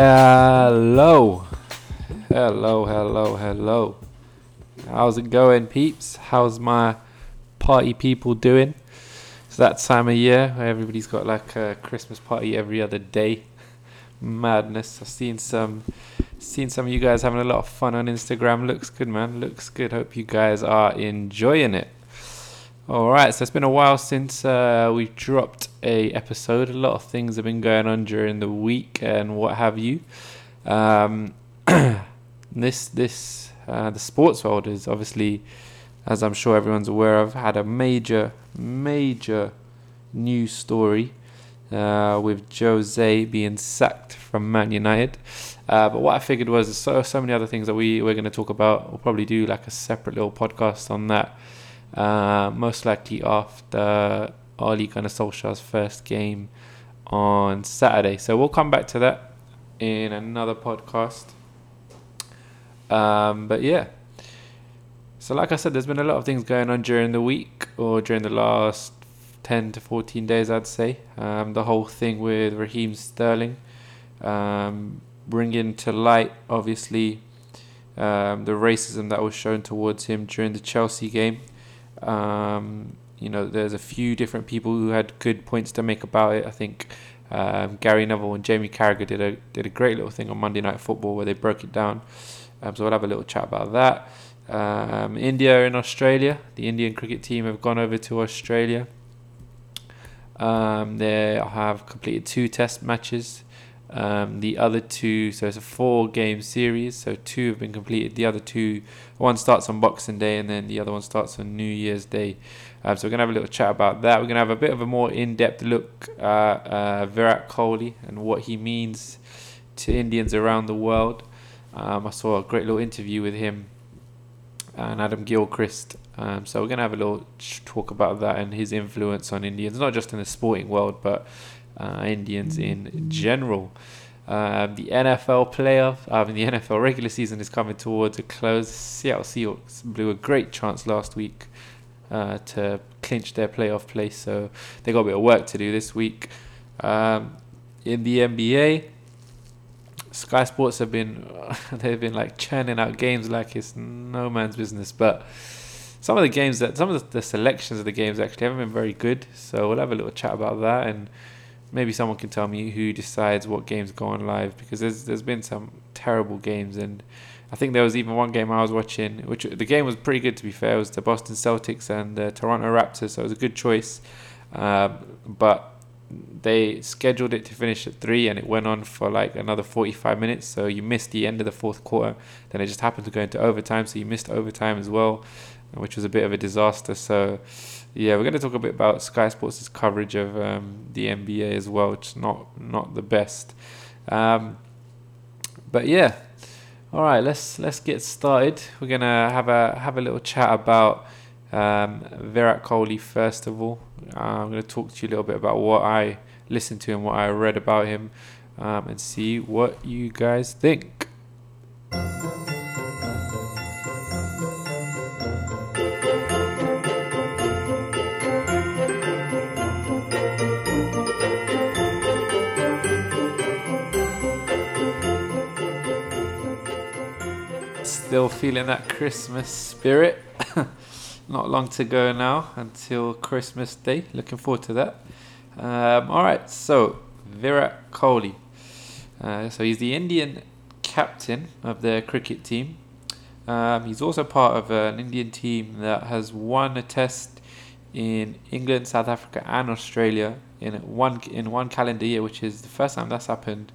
Hello. Hello, hello, hello. How's it going, peeps? How's my party people doing? It's that time of year where everybody's got like a Christmas party every other day. Madness. I've seen some seen some of you guys having a lot of fun on Instagram. Looks good, man. Looks good. Hope you guys are enjoying it. All right, so it's been a while since uh, we dropped a episode. A lot of things have been going on during the week and what have you. Um, this this uh, the sports world is obviously, as I'm sure everyone's aware of, had a major major news story uh, with Jose being sacked from Man United. Uh, but what I figured was so so many other things that we we're going to talk about. We'll probably do like a separate little podcast on that uh, most likely after Ole Gunnar Solskjaer's first game on Saturday. So we'll come back to that in another podcast. Um, but yeah. So like I said, there's been a lot of things going on during the week or during the last 10 to 14 days, I'd say. Um, the whole thing with Raheem Sterling, um, bringing to light, obviously, um, the racism that was shown towards him during the Chelsea game. Um, you know, there's a few different people who had good points to make about it. I think um, Gary Neville and Jamie Carragher did a did a great little thing on Monday Night Football where they broke it down. Um, so we'll have a little chat about that. Um, India and Australia, the Indian cricket team have gone over to Australia. Um, they have completed two Test matches. Um, the other two, so it's a four game series, so two have been completed. The other two, one starts on Boxing Day and then the other one starts on New Year's Day. Um, so we're going to have a little chat about that. We're going to have a bit of a more in depth look at uh, Virat Kohli and what he means to Indians around the world. Um, I saw a great little interview with him and Adam Gilchrist. Um, so we're going to have a little talk about that and his influence on Indians, not just in the sporting world, but uh, Indians in general. Um, the NFL playoff, I mean, the NFL regular season is coming towards a close. Seattle Seahawks blew a great chance last week uh, to clinch their playoff place, so they got a bit of work to do this week. Um, in the NBA, Sky Sports have been they've been like churning out games like it's no man's business, but some of the games that some of the selections of the games actually haven't been very good. So we'll have a little chat about that and maybe someone can tell me who decides what games go on live because there's there's been some terrible games and I think there was even one game I was watching which the game was pretty good to be fair. It was the Boston Celtics and the Toronto Raptors so it was a good choice. Um, but they scheduled it to finish at three and it went on for like another 45 minutes so you missed the end of the fourth quarter. Then it just happened to go into overtime so you missed overtime as well which was a bit of a disaster. So yeah, we're going to talk a bit about Sky Sports' coverage of um, the NBA as well, which not not the best. Um, but yeah, all right, let's let's get started. We're gonna have a have a little chat about um, Virat Kohli first of all. Uh, I'm to talk to you a little bit about what I listened to and what I read about him, um, and see what you guys think. Still feeling that Christmas spirit. Not long to go now until Christmas Day. Looking forward to that. Um, all right, so Virat Kohli. Uh, so he's the Indian captain of the cricket team. Um, he's also part of an Indian team that has won a test in England, South Africa, and Australia in one in one calendar year, which is the first time that's happened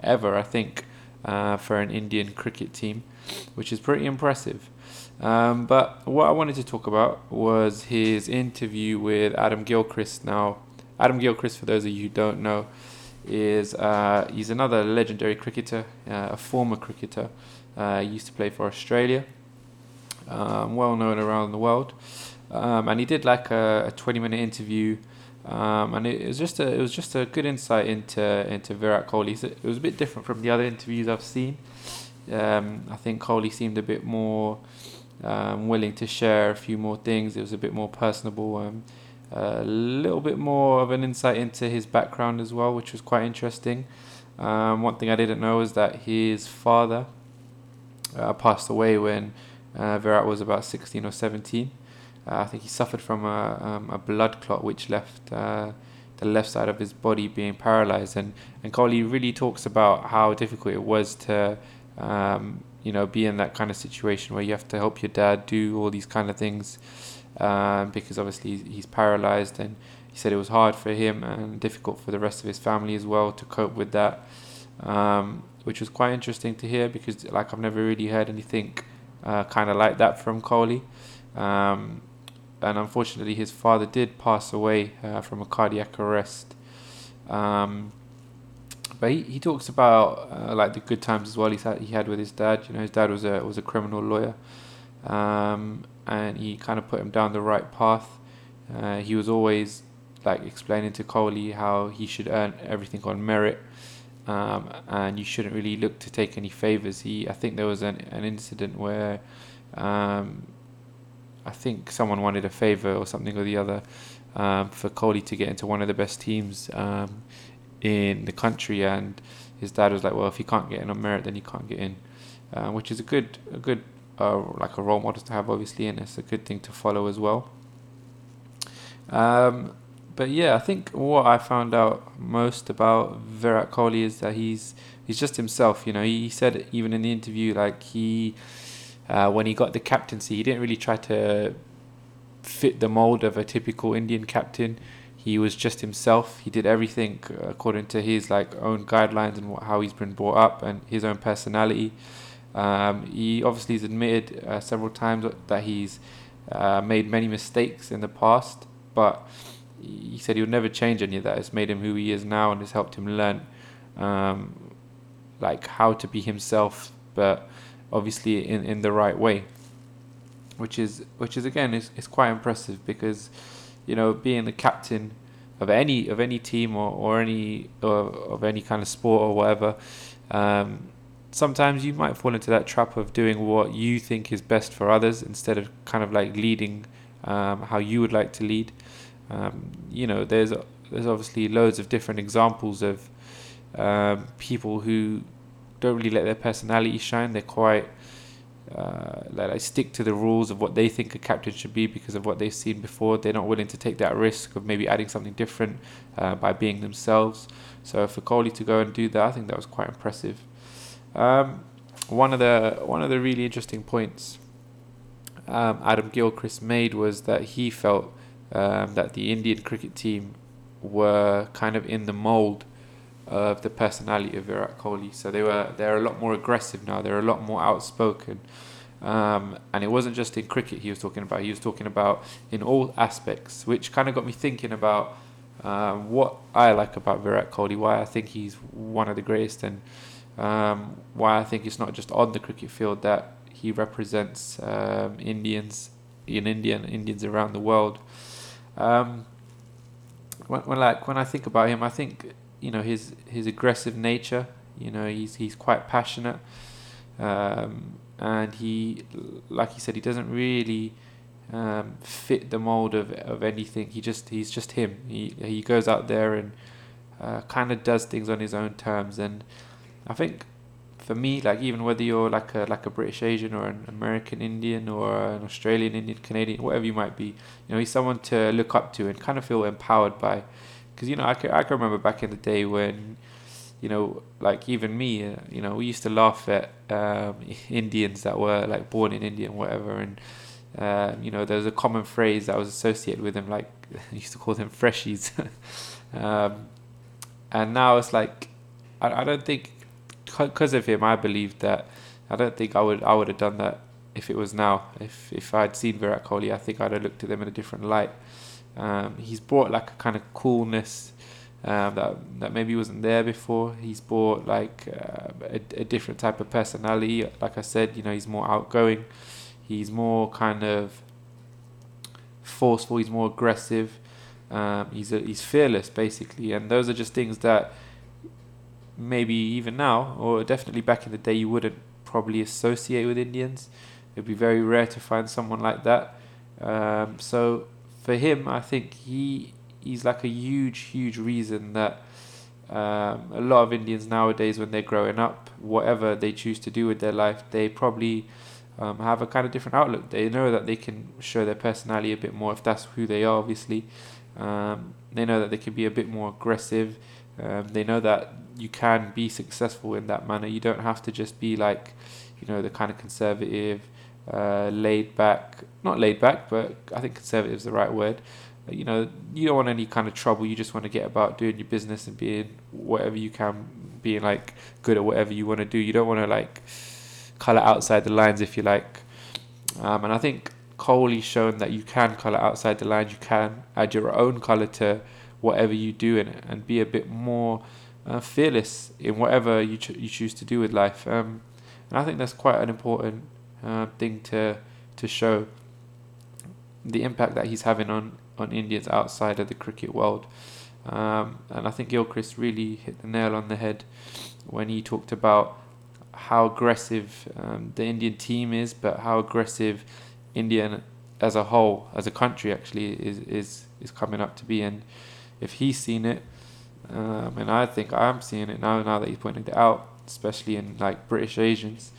ever, I think, uh, for an Indian cricket team which is pretty impressive. Um, but what I wanted to talk about was his interview with Adam Gilchrist. Now, Adam Gilchrist, for those of you who don't know, is uh, he's another legendary cricketer, uh, a former cricketer. Uh, used to play for Australia, um, well known around the world, um, and he did like a, a 20 minute interview. Um, and it, it, was just a it was just a good insight into into Virat Kohli. It was a bit different from the other interviews I've seen. Um, I think Kohli seemed a bit more um, willing to share a few more things. It was a bit more personable, um, a little bit more of an insight into his background as well, which was quite interesting. Um, one thing I didn't know is that his father uh, passed away when uh, Virat was about 16 or 17. Uh, I think he suffered from a, um, a blood clot which left uh, the left side of his body being paralyzed. And, and Kohli really talks about how difficult it was to, um, you know, be in that kind of situation where you have to help your dad do all these kind of things um, because obviously he's paralyzed. And he said it was hard for him and difficult for the rest of his family as well to cope with that. Um, which was quite interesting to hear because like I've never really heard anything uh, kind of like that from Kohli. Um, and unfortunately, his father did pass away uh, from a cardiac arrest. Um, but he, he talks about uh, like the good times as well he had, he had with his dad. You know, his dad was a was a criminal lawyer, um, and he kind of put him down the right path. Uh, he was always like explaining to Kohli how he should earn everything on merit um, and you shouldn't really look to take any favors. He, I think there was an an incident where, um, I think someone wanted a favor or something or the other, um, for Kohli to get into one of the best teams um, in the country, and his dad was like, "Well, if he can't get in on merit, then he can't get in," uh, which is a good a good uh, like a role model to have, obviously, and it's a good thing to follow as well. Um, but yeah, I think what I found out most about Virat Kohli is that he's he's just himself. You know, he said even in the interview, like he uh, when he got the captaincy, he didn't really try to fit the mold of a typical Indian captain. He was just himself. He did everything according to his like own guidelines and how he's been brought up and his own personality. Um, he obviously has admitted uh, several times that he's uh, made many mistakes in the past, but he said he would never change any of that. It's made him who he is now and has helped him learn um, like how to be himself, but obviously in, in the right way. Which is which is again is, is quite impressive because you know being the captain of any of any team or, or any or, of any kind of sport or whatever. Um, sometimes you might fall into that trap of doing what you think is best for others instead of kind of like leading um, how you would like to lead. Um, you know, there's there's obviously loads of different examples of um, people who don't really let their personality shine. They're quite uh, like I stick to the rules of what they think a captain should be because of what they've seen before. They're not willing to take that risk of maybe adding something different uh, by being themselves. So for Kohli to go and do that, I think that was quite impressive. Um, one of the one of the really interesting points um, Adam Gilchrist made was that he felt um, that the Indian cricket team were kind of in the mold of the personality of Virat Kohli. So they were they're a lot more aggressive now. They're a lot more outspoken. Um, and it wasn't just in cricket he was talking about. He was talking about in all aspects, which kind of got me thinking about um, what I like about Virat Kohli, why I think he's one of the greatest, and um, why I think it's not just on the cricket field that he represents um, Indians in India and Indians around the world. Um, when, when like when I think about him, I think you know his his aggressive nature. You know he's he's quite passionate, um, and he like he said he doesn't really um, fit the mold of of anything. He just he's just him. He he goes out there and uh, kind of does things on his own terms, and I think for me, like even whether you're like a like a British Asian or an American Indian or an Australian Indian, Canadian, whatever you might be, you know, he's someone to look up to and kind of feel empowered by. Because you know, I can, I can remember back in the day when, you know, like even me, uh, you know, we used to laugh at um, Indians that were like born in India and whatever, and uh, you know, there's a common phrase that was associated with them, like I used to call them freshies. um, and now it's like, I, I don't think because of him, I believe that I don't think I would I would have done that if it was now. If if I'd seen Virat Kohli, I think I'd have looked at them in a different light. Um, he's brought like a kind of coolness um, that that maybe wasn't there before. He's brought like uh, a, a different type of personality. Like I said, you know, he's more outgoing. He's more kind of forceful. He's more aggressive. Um, he's a, he's fearless basically, and those are just things that maybe even now, or definitely back in the day, you wouldn't probably associate with Indians. It'd be very rare to find someone like that. Um, so for him, I think he he's like a huge, huge reason that um, a lot of Indians nowadays, when they're growing up, whatever they choose to do with their life, they probably um, have a kind of different outlook. They know that they can show their personality a bit more if that's who they are, obviously. Um, they know that they can be a bit more aggressive. Um, they know that you can be successful in that manner. You don't have to just be like, you know, the kind of conservative, uh, laid back, not laid back, but I think conservative is the right word. You know, you don't want any kind of trouble. You just want to get about doing your business and being whatever you can, being like good at whatever you want to do. You don't want to like color outside the lines, if you like. Um, and I think Kohli's shown that you can color outside the lines. You can add your own color to whatever you do and and be a bit more uh, fearless in whatever you you choose to do with life. Um, and I think that's quite an important uh, thing to to show the impact that he's having on on Indians outside of the cricket world. Um, and I think Gilchrist really hit the nail on the head when he talked about how aggressive um, the Indian team is, but how aggressive India as a whole, as a country, actually is is is coming up to be. And if he's seen it, um, and I think I'm seeing it now. Now that he's pointed it out, especially in like British Asians,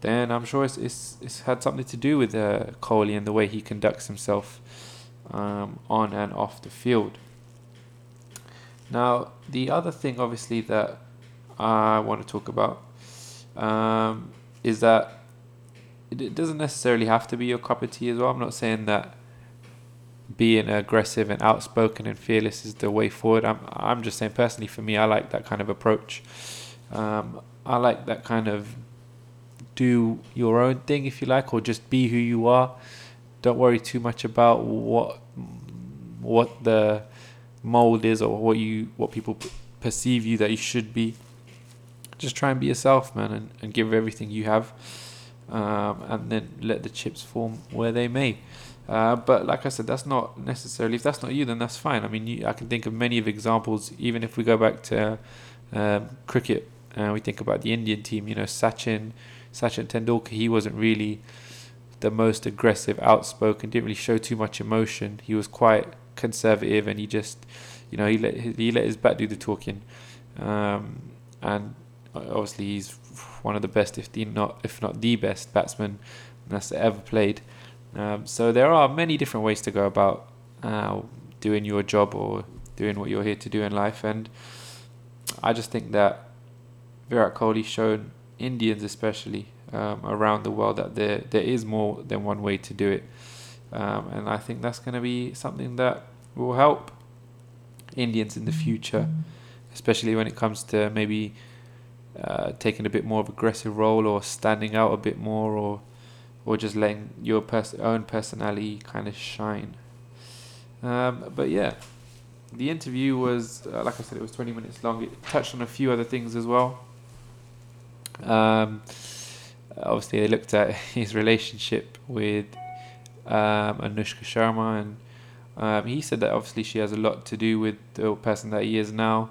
then I'm sure it's it's, it's had something to do with uh, Kohli and the way he conducts himself um, on and off the field. Now, the other thing, obviously, that I want to talk about um, is that it doesn't necessarily have to be your cup of tea as well. I'm not saying that being aggressive and outspoken and fearless is the way forward. I'm I'm just saying personally for me, I like that kind of approach. Um, I like that kind of do your own thing if you like, or just be who you are. Don't worry too much about what what the mold is or what you what people perceive you that you should be. Just try and be yourself, man, and, and give everything you have, um, and then let the chips form where they may. Uh, but like I said, that's not necessarily. If that's not you, then that's fine. I mean, you, I can think of many of examples. Even if we go back to um, cricket, and uh, we think about the Indian team. You know, Sachin, Sachin Tendulkar. He wasn't really the most aggressive, outspoken. Didn't really show too much emotion. He was quite conservative, and he just, you know, he let he let his bat do the talking. Um, and obviously, he's one of the best, if the not if not the best batsman that's ever played. Um, so there are many different ways to go about uh, doing your job or doing what you're here to do in life, and I just think that Virat Kohli shown Indians especially um, around the world that there there is more than one way to do it, um, and I think that's going to be something that will help Indians in the future, especially when it comes to maybe uh, taking a bit more of aggressive role or standing out a bit more or or just letting your pers- own personality kind of shine. Um, but yeah, the interview was, uh, like I said, it was 20 minutes long. It touched on a few other things as well. Um, obviously, they looked at his relationship with um, Anushka Sharma, and um, he said that obviously she has a lot to do with the person that he is now.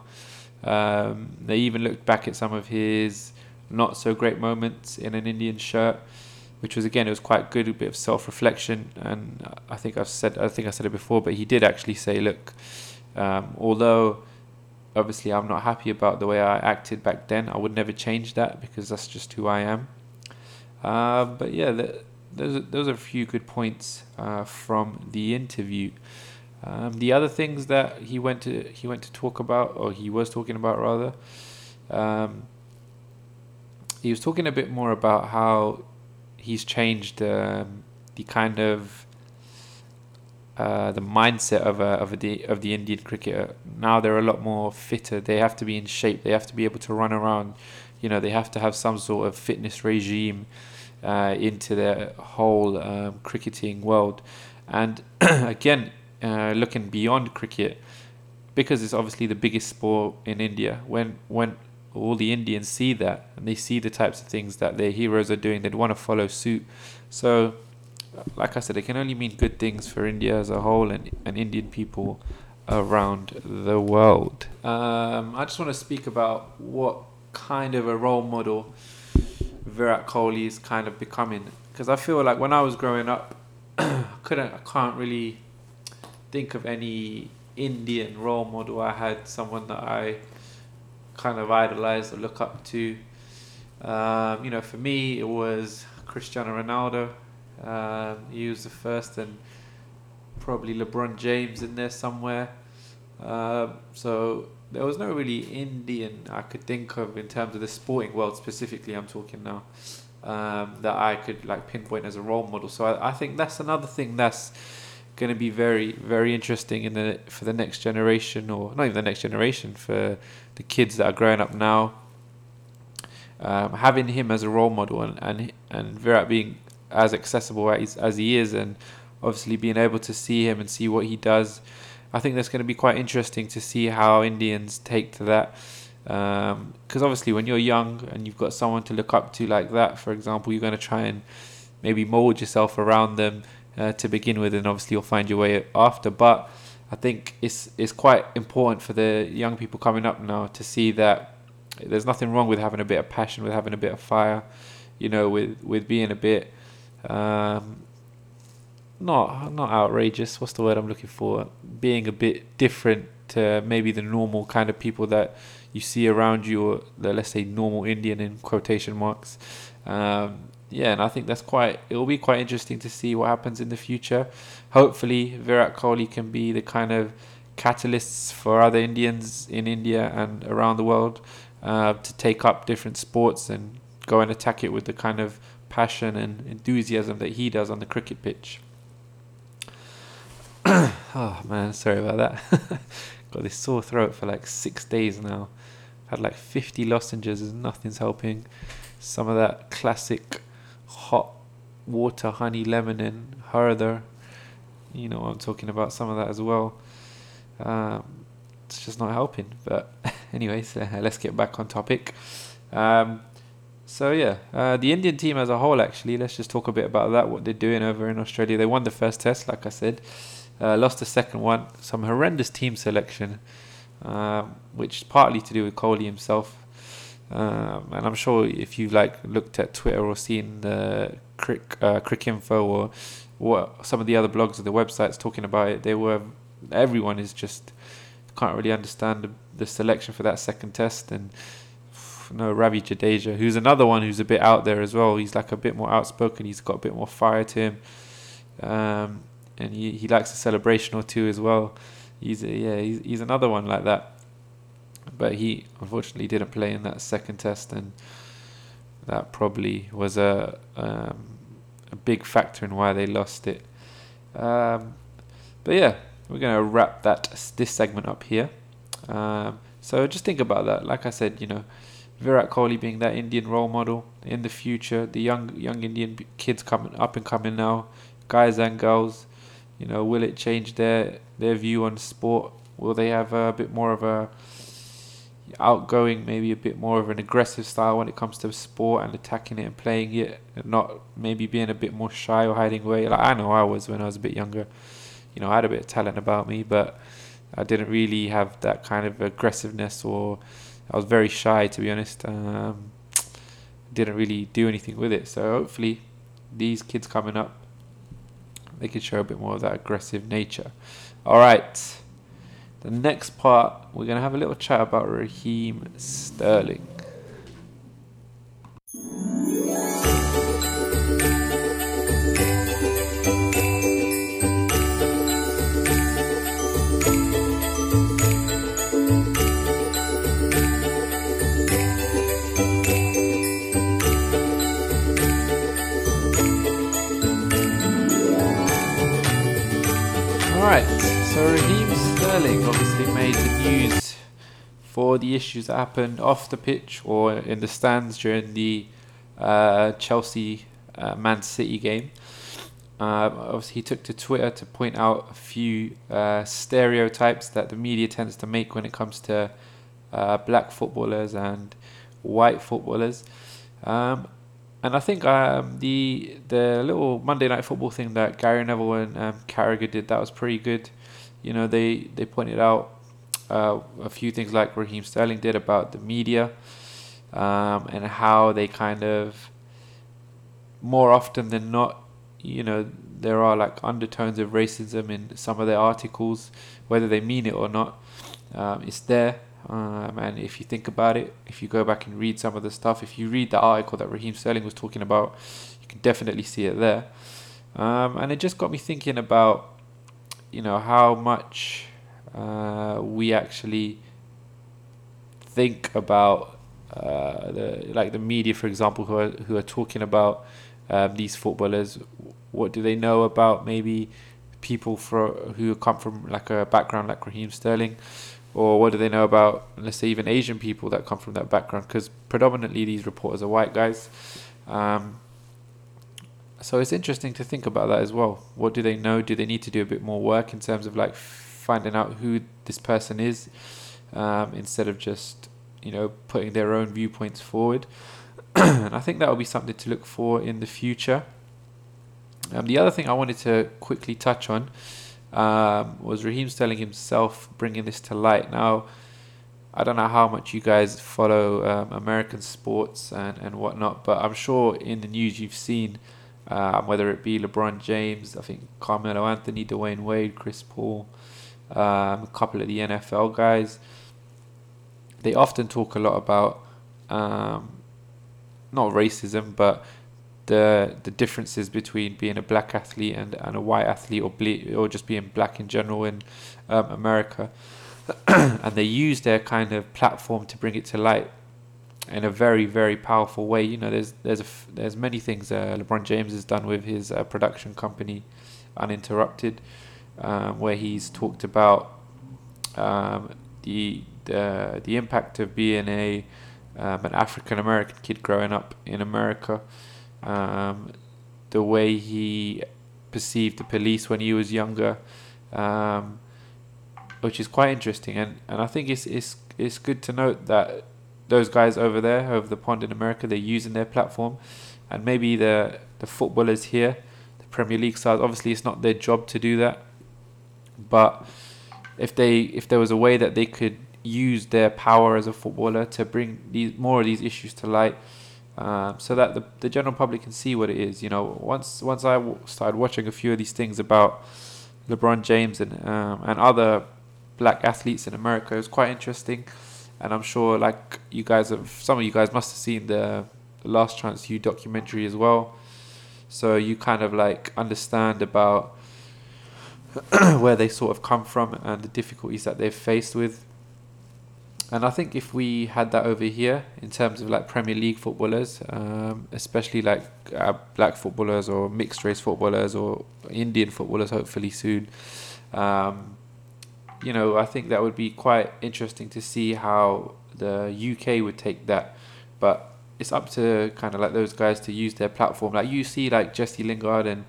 Um, they even looked back at some of his not so great moments in an Indian shirt which was again it was quite good, a bit of self reflection, and I think I've said I think I said it before, but he did actually say, look, um, although obviously I'm not happy about the way I acted back then, I would never change that because that's just who I am. Uh, but yeah, those are, those are a few good points uh, from the interview. Um, the other things that he went to he went to talk about, or he was talking about rather, um, he was talking a bit more about how he's changed um, the kind of uh, the mindset of a, of a, of the Indian cricketer. Now they're a lot more fitter. They have to be in shape. They have to be able to run around. You know, they have to have some sort of fitness regime uh, into their whole um, cricketing world. And again, uh, looking beyond cricket, because it's obviously the biggest sport in India. When when all the Indians see that and they see the types of things that their heroes are doing, they'd want to follow suit. So, like I said, it can only mean good things for India as a whole and, and Indian people around the world. Um, I just want to speak about what kind of a role model Virat Kohli is kind of becoming. Because I feel like when I was growing up, I couldn't, I can't really think of any Indian role model. I had someone that I kind of idolized or look up to. Um, you know, for me, it was Cristiano Ronaldo. Um, he was the first, and probably LeBron James in there somewhere. Um, so there was no really Indian I could think of in terms of the sporting world specifically. I'm talking now um, that I could like pinpoint as a role model. So I, I think that's another thing that's going to be very very interesting in the for the next generation, or not even the next generation for the kids that are growing up now. Um, having him as a role model and and and Virat being as accessible as, as he is, and obviously being able to see him and see what he does I think that's going to be quite interesting to see how Indians take to that. Because um, obviously, when you're young and you've got someone to look up to like that, for example, you're going to try and maybe mold yourself around them uh, to begin with, and obviously you'll find your way after. But I think it's it's quite important for the young people coming up now to see that there's nothing wrong with having a bit of passion, with having a bit of fire, you know, with with being a bit um, not not outrageous. What's the word I'm looking for? Being a bit different to maybe the normal kind of people that you see around you, or the, let's say normal Indian in quotation marks. Um, yeah, and I think that's quite. It will be quite interesting to see what happens in the future. Hopefully, Virat Kohli can be the kind of catalysts for other Indians in India and around the world uh, to take up different sports and go and attack it with the kind of passion and enthusiasm that he does on the cricket pitch. oh man, sorry about that. Got this sore throat for like six days now. Had like 50 lozenges, and nothing's helping. Some of that classic hot water, honey, lemon, and harder. You know I'm talking about. Some of that as well. Um, it's just not helping. But anyways, uh, let's get back on topic. Um, so yeah, uh, the Indian team as a whole, actually, let's just talk a bit about that. What they're doing over in Australia. They won the first test, like I said. Uh, lost the second one. Some horrendous team selection, uh, which is partly to do with Kohli himself. Um, and I'm sure if you've like looked at Twitter or seen the Crick, uh, Cricinfo or what some of the other blogs or the websites talking about it, they were everyone is just can't really understand the, the selection for that second test and no Ravi Jadeja, who's another one who's a bit out there as well. He's like a bit more outspoken. He's got a bit more fire to him. Um, and he, he likes a celebration or two as well. He's a, yeah he's, he's another one like that. But he unfortunately didn't play in that second test, and that probably was a um, a big factor in why they lost it. Um, but yeah, we're gonna wrap that this segment up here. Um, so just think about that. Like I said, you know, Virat Kohli being that Indian role model in the future, the young young Indian kids coming up and coming now, guys and girls, you know, will it change their their view on sport? Will they have a bit more of a outgoing, maybe a bit more of an aggressive style when it comes to sport and attacking it and playing it, and not maybe being a bit more shy or hiding away? Like I know I was when I was a bit younger. You know, I had a bit of talent about me, but I didn't really have that kind of aggressiveness, or I was very shy to be honest. Um, didn't really do anything with it. So hopefully, these kids coming up they can show a bit more of that aggressive nature. All right. The next part, we're going to have a little chat about Raheem Sterling. Alright, so Raheem Sterling obviously made the news for the issues that happened off the pitch or in the stands during the uh, Chelsea uh, Man City game. Uh, obviously, he took to Twitter to point out a few uh, stereotypes that the media tends to make when it comes to uh, black footballers and white footballers. Um, and I think um, the the little Monday Night Football thing that Gary Neville and um, Carragher did that was pretty good you know, they, they pointed out uh, a few things like Raheem Sterling did about the media um, and how they kind of, more often than not, you know, there are like undertones of racism in some of their articles, whether they mean it or not. Um, it's there. Um, and if you think about it, if you go back and read some of the stuff, if you read the article that Raheem Sterling was talking about, you can definitely see it there. Um, and it just got me thinking about, you know, how much uh, we actually think about uh, the like the media, for example, who are who are talking about um, these footballers. What do they know about maybe people for who come from like a background like Raheem Sterling? Or what do they know about let's say even Asian people that come from that background? Because predominantly these reporters are white guys. Um, so it's interesting to think about that as well. What do they know? Do they need to do a bit more work in terms of like finding out who this person is um, instead of just you know putting their own viewpoints forward? And I think that will be something to look for in the future. Um, the other thing I wanted to quickly touch on um, was Raheem Sterling himself bringing this to light. Now, I don't know how much you guys follow um, American sports and, and whatnot, but I'm sure in the news you've seen um, whether it be LeBron James, I think Carmelo Anthony, Dwyane Wade, Chris Paul, um, a couple of the NFL guys. They often talk a lot about um, not racism, but the the differences between being a black athlete and, and a white athlete or ble- or just being black in general in um, America, and they use their kind of platform to bring it to light in a very very powerful way. You know, there's there's a there's many things uh, LeBron James has done with his uh, production company, Uninterrupted, um, where he's talked about um, the the the impact of being a um, an African American kid growing up in America um, the way he perceived the police when he was younger, um, which is quite interesting. And, and I think it's, it's, it's good to note that those guys over there, over the pond in America, they're using their platform. And maybe the, the footballers here, the Premier League stars, obviously it's not their job to do that. But if they if there was a way that they could use their power as a footballer to bring these more of these issues to light, um, so that the, the general public can see what it is. You know, once once I w- started watching a few of these things about LeBron James and um, and other black athletes in America, it was quite interesting. And I'm sure, like you guys have, some of you guys must have seen the, the Last Chance U documentary as well. So you kind of like understand about where they sort of come from and the difficulties that they've faced with and I think if we had that over here in terms of like Premier League footballers, um, especially like uh, black footballers or mixed race footballers or Indian footballers, hopefully soon, um, you know, I think that would be quite interesting to see how the UK would take that. But it's up to kind of like those guys to use their platform. Like you see, like Jesse Lingard and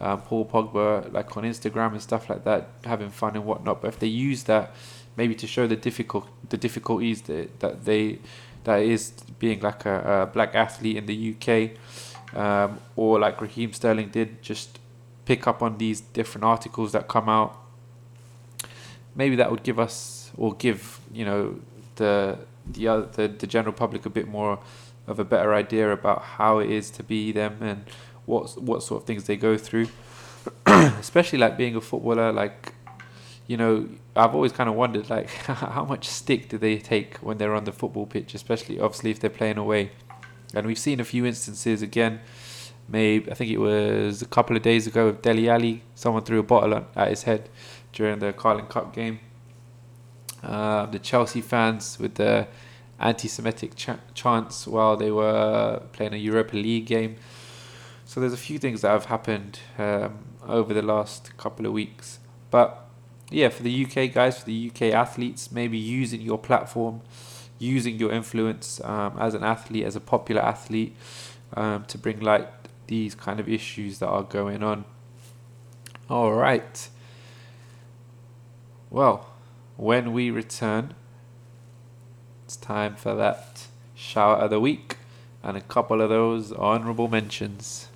um, Paul Pogba, like on Instagram and stuff like that, having fun and whatnot. But if they use that maybe to show the difficult the difficulties that, that they that is being like a, a black athlete in the UK, um, or like Raheem Sterling did, just pick up on these different articles that come out. Maybe that would give us or give you know the the other the, the general public a bit more of a better idea about how it is to be them and what what sort of things they go through. Especially like being a footballer, like you know, I've always kind of wondered like how much stick do they take when they're on the football pitch, especially obviously if they're playing away. And we've seen a few instances again. Maybe I think it was a couple of days ago with Dele Alli, Someone threw a bottle at his head during the Carling Cup game. Uh, the Chelsea fans with the anti-Semitic ch- chants while they were playing a Europa League game. So there's a few things that have happened um, over the last couple of weeks, but yeah, for the UK guys, for the UK athletes, maybe using your platform, using your influence um, as an athlete, as a popular athlete, um, to bring light these kind of issues that are going on. All right. Well, when we return, it's time for that shout of the week and a couple of those honorable mentions.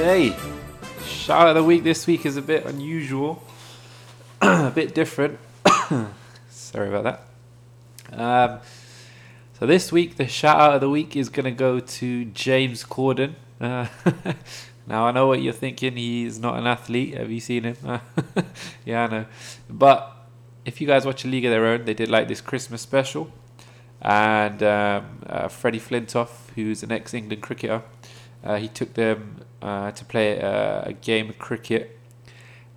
Okay. Shout out of the week this week is a bit unusual, a bit different. Sorry about that. Um, so this week, the shout out of the week is going to go to James Corden. Uh, now I know what you're thinking. He's not an athlete. Have you seen him? yeah, I know. But if you guys watch a League of Their Own, they did like this Christmas special, and um, uh, Freddie Flintoff, who's an ex-England cricketer, uh, he took them uh, to play a, a, game of cricket,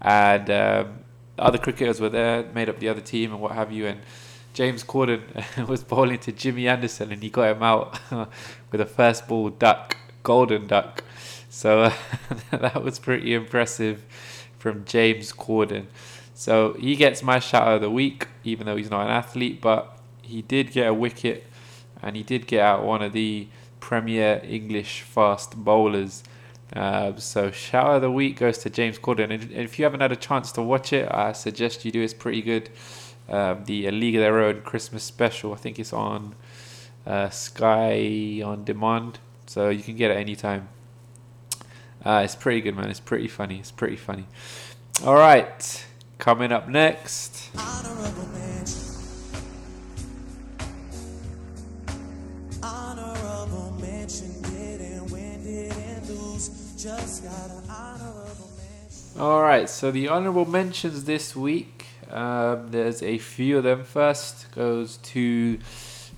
and um, other cricketers were there, made up the other team and what have you, and James Corden was bowling to Jimmy Anderson, and he got him out with a first ball duck, golden duck. So uh, that was pretty impressive from James Corden. So he gets my shout of the week, even though he's not an athlete, but he did get a wicket, and he did get out one of the Premier English fast bowlers. Uh, so shout of the week goes to James Corden. And if you haven't had a chance to watch it, I suggest you do. It's pretty good. Um, the League of Their Own Christmas special. I think it's on uh, Sky on demand, so you can get it anytime. Uh, it's pretty good, man. It's pretty funny. It's pretty funny. All right, coming up next. All right, so the honorable mentions this week. Um, there's a few of them. First goes to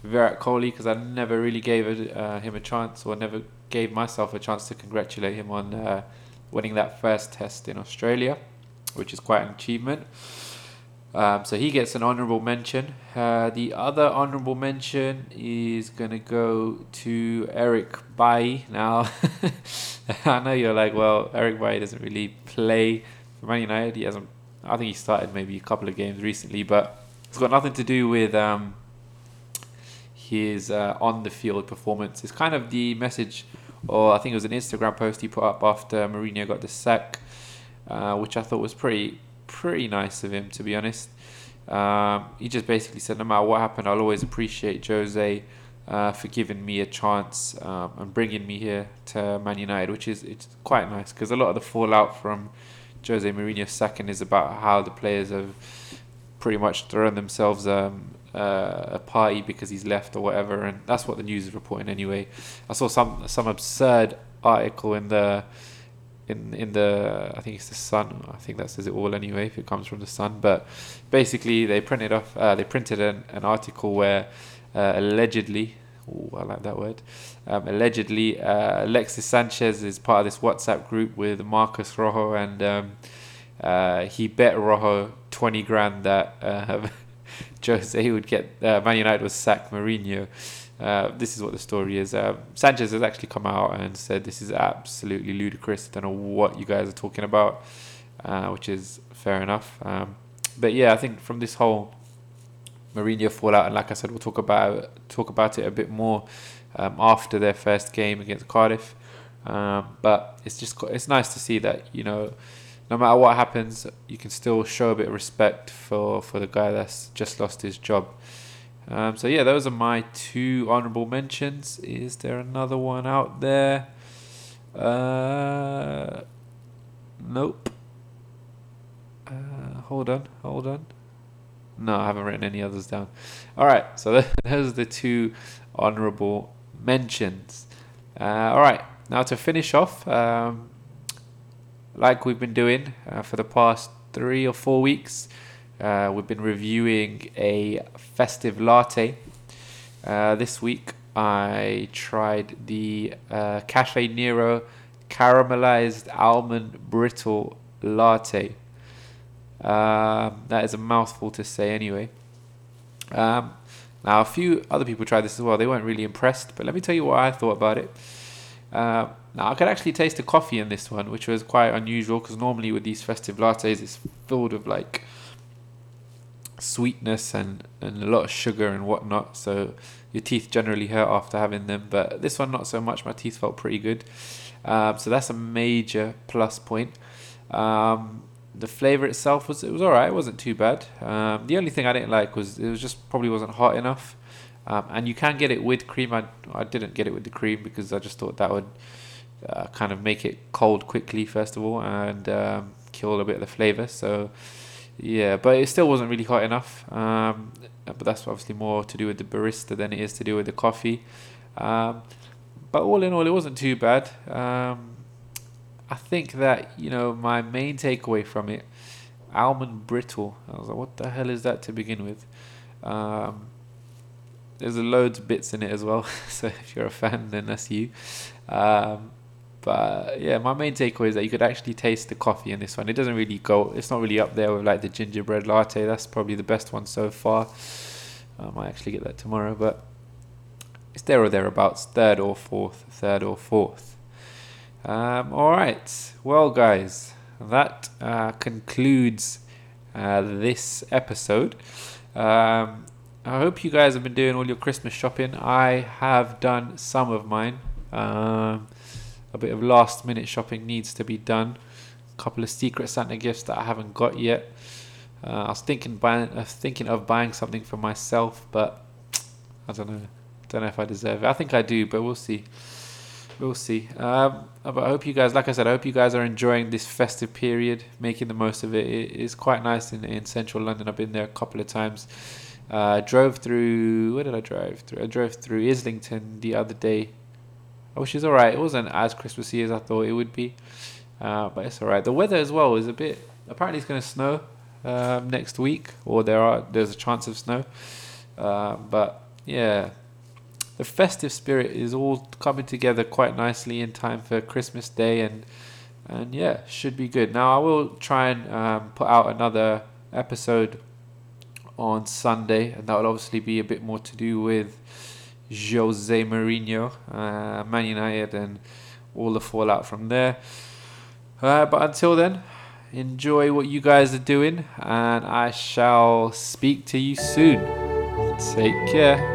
Virat Kohli because I never really gave a, uh, him a chance, or never gave myself a chance to congratulate him on uh, winning that first test in Australia, which is quite an achievement. Um, so he gets an honourable mention. Uh, the other honourable mention is going to go to Eric Bailly. Now, I know you're like, well, Eric Bailly doesn't really play for Man United. He hasn't. I think he started maybe a couple of games recently, but it's got nothing to do with um, his uh, on the field performance. It's kind of the message, or I think it was an Instagram post he put up after Mourinho got the sack, uh, which I thought was pretty pretty nice of him, to be honest. Um, he just basically said, no matter what happened, I'll always appreciate Jose uh, for giving me a chance um, and bringing me here to Man United, which is it's quite nice because a lot of the fallout from Jose Mourinho's second is about how the players have pretty much thrown themselves um, uh, a party because he's left or whatever, and that's what the news is reporting anyway. I saw some some absurd article in the in in the I think it's the Sun. I think that says it all anyway if it comes from the Sun. But basically, they printed off. Uh, they printed an, an article where uh, allegedly. Ooh, I like that word. Um, allegedly, uh, Alexis Sanchez is part of this WhatsApp group with Marcos Rojo, and um, uh, he bet Rojo twenty grand that uh, Jose would get uh, Man United was sack Mourinho. Uh, this is what the story is. Uh, Sanchez has actually come out and said this is absolutely ludicrous. I don't know what you guys are talking about, uh, which is fair enough. Um, but yeah, I think from this whole Mourinho fallout, and like I said, we'll talk about talk about it a bit more um, after their first game against Cardiff. Um, but it's just it's nice to see that you know, no matter what happens, you can still show a bit of respect for for the guy that's just lost his job. Um, so yeah, those are my two honorable mentions. Is there another one out there? Uh, nope. Uh, hold on, hold on. No, I haven't written any others down. All right, so those are the two honorable mentions. Uh, all right, now to finish off, um, like we've been doing uh, for the past three or four weeks. Uh, we've been reviewing a festive latte. Uh, this week I tried the uh, Caffè Nero caramelized almond brittle latte. Um, that is a mouthful to say, anyway. Um, now, a few other people tried this as well. They weren't really impressed, but let me tell you what I thought about it. Uh, now, I could actually taste the coffee in this one, which was quite unusual because normally with these festive lattes, it's filled with like sweetness and, and a lot of sugar and whatnot. So your teeth generally hurt after having them. But this one, not so much. My teeth felt pretty good. Um, so that's a major plus point. Um, the flavor itself was it was alright. It wasn't too bad. Um, the only thing I didn't like was it was just probably wasn't hot enough. Um, and you can get it with cream. I I didn't get it with the cream because I just thought that would uh, kind of make it cold quickly first of all and um, kill a bit of the flavor. So yeah, but it still wasn't really hot enough. Um, but that's obviously more to do with the barista than it is to do with the coffee. Um, but all in all, it wasn't too bad. Um, I think that you know my main takeaway from it, almond brittle. I was like, what the hell is that to begin with? Um, there's loads of bits in it as well. so if you're a fan, then that's you. Um, but yeah, my main takeaway is that you could actually taste the coffee in this one. It doesn't really go. It's not really up there with like the gingerbread latte. That's probably the best one so far. I might actually get that tomorrow, but it's there or thereabouts, third or fourth, third or fourth. Um, all right, well, guys, that uh, concludes uh, this episode. Um, I hope you guys have been doing all your Christmas shopping. I have done some of mine. Um, a bit of last minute shopping needs to be done. A couple of secret Santa gifts that I haven't got yet. Uh, I was thinking buying, uh, thinking of buying something for myself, but I don't know. Don't know if I deserve it. I think I do, but we'll see. We'll see. Um, but I hope you guys, like I said, I hope you guys are enjoying this festive period, making the most of it. It is quite nice in, in central London. I've been there a couple of times. Uh, drove through. Where did I drive through? I drove through Islington the other day which is alright. It wasn't as Christmassy as I thought it would be, uh, but it's alright. The weather as well is a bit. Apparently, it's going to snow um, next week, or there are there's a chance of snow. Uh, but yeah, the festive spirit is all coming together quite nicely in time for Christmas Day, and and yeah, should be good. Now I will try and um, put out another episode on Sunday, and that will obviously be a bit more to do with Jose Mourinho, uh, Man United, and all the fallout from there. Uh, but until then, enjoy what you guys are doing, and I shall speak to you soon. Take care.